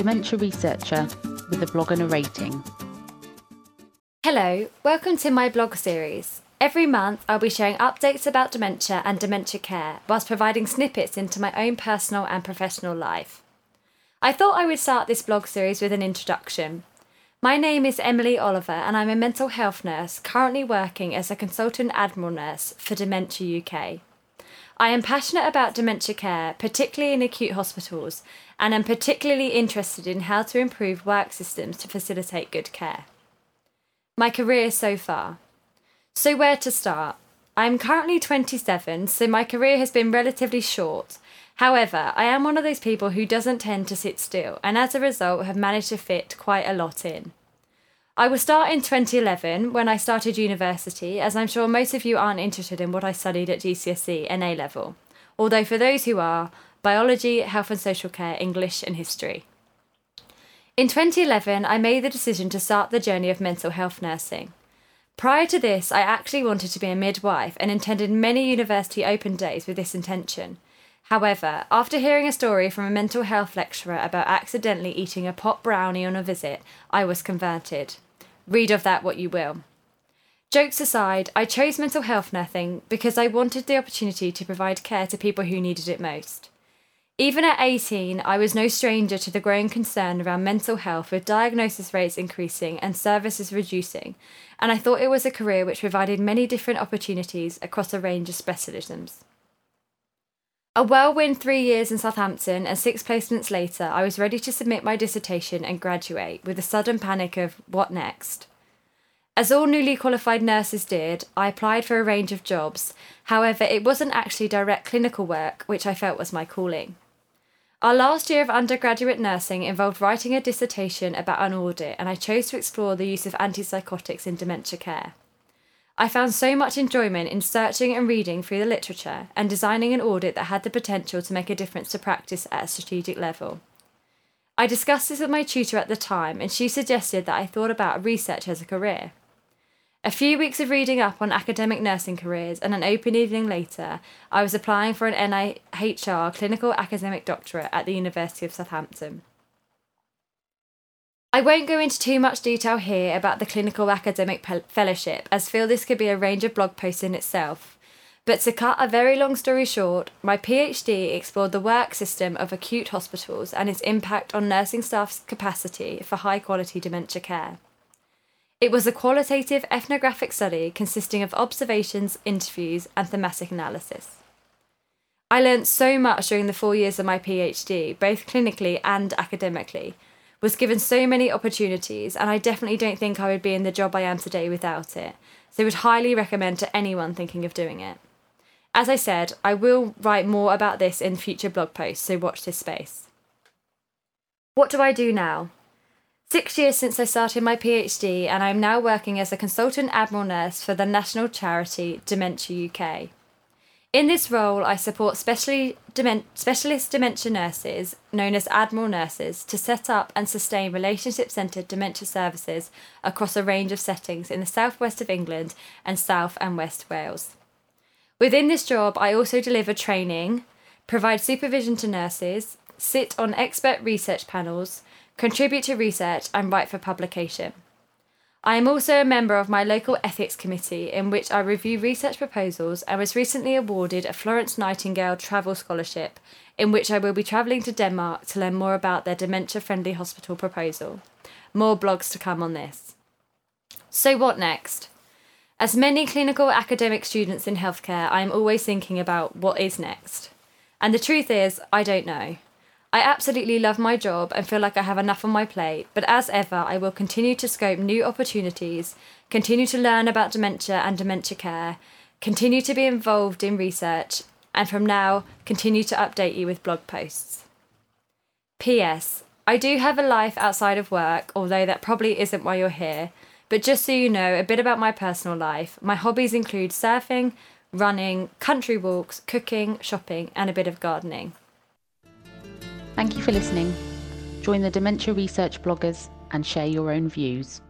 dementia researcher with a blog and a rating. Hello, welcome to my blog series. Every month, I'll be sharing updates about dementia and dementia care, whilst providing snippets into my own personal and professional life. I thought I would start this blog series with an introduction. My name is Emily Oliver, and I'm a mental health nurse currently working as a consultant admiral nurse for Dementia UK. I am passionate about dementia care, particularly in acute hospitals, and am particularly interested in how to improve work systems to facilitate good care. My career so far. So, where to start? I am currently 27, so my career has been relatively short. However, I am one of those people who doesn't tend to sit still, and as a result, have managed to fit quite a lot in. I will start in 2011 when I started university, as I'm sure most of you aren't interested in what I studied at GCSE and A level. Although, for those who are, biology, health and social care, English, and history. In 2011, I made the decision to start the journey of mental health nursing. Prior to this, I actually wanted to be a midwife and attended many university open days with this intention. However, after hearing a story from a mental health lecturer about accidentally eating a pot brownie on a visit, I was converted. Read of that what you will. Jokes aside, I chose mental health nursing because I wanted the opportunity to provide care to people who needed it most. Even at 18, I was no stranger to the growing concern around mental health with diagnosis rates increasing and services reducing, and I thought it was a career which provided many different opportunities across a range of specialisms. A whirlwind three years in Southampton and six placements later, I was ready to submit my dissertation and graduate with a sudden panic of what next? As all newly qualified nurses did, I applied for a range of jobs. However, it wasn't actually direct clinical work, which I felt was my calling. Our last year of undergraduate nursing involved writing a dissertation about an audit, and I chose to explore the use of antipsychotics in dementia care. I found so much enjoyment in searching and reading through the literature and designing an audit that had the potential to make a difference to practice at a strategic level. I discussed this with my tutor at the time, and she suggested that I thought about research as a career. A few weeks of reading up on academic nursing careers and an open evening later, I was applying for an NIHR clinical academic doctorate at the University of Southampton. I won't go into too much detail here about the clinical academic fellowship, as feel this could be a range of blog posts in itself. But to cut a very long story short, my PhD explored the work system of acute hospitals and its impact on nursing staff's capacity for high quality dementia care. It was a qualitative ethnographic study consisting of observations, interviews, and thematic analysis. I learnt so much during the four years of my PhD, both clinically and academically, was given so many opportunities, and I definitely don't think I would be in the job I am today without it, so would highly recommend to anyone thinking of doing it. As I said, I will write more about this in future blog posts, so watch this space. What do I do now? Six years since I started my PhD, and I'm now working as a consultant admiral nurse for the national charity Dementia UK. In this role, I support specialist dementia nurses, known as Admiral nurses, to set up and sustain relationship centred dementia services across a range of settings in the southwest of England and south and west Wales. Within this job, I also deliver training, provide supervision to nurses, sit on expert research panels, contribute to research, and write for publication. I am also a member of my local ethics committee, in which I review research proposals and was recently awarded a Florence Nightingale Travel Scholarship, in which I will be travelling to Denmark to learn more about their dementia friendly hospital proposal. More blogs to come on this. So, what next? As many clinical academic students in healthcare, I am always thinking about what is next. And the truth is, I don't know. I absolutely love my job and feel like I have enough on my plate, but as ever, I will continue to scope new opportunities, continue to learn about dementia and dementia care, continue to be involved in research, and from now, continue to update you with blog posts. P.S. I do have a life outside of work, although that probably isn't why you're here. But just so you know a bit about my personal life, my hobbies include surfing, running, country walks, cooking, shopping, and a bit of gardening. Thank you for listening. Join the Dementia Research bloggers and share your own views.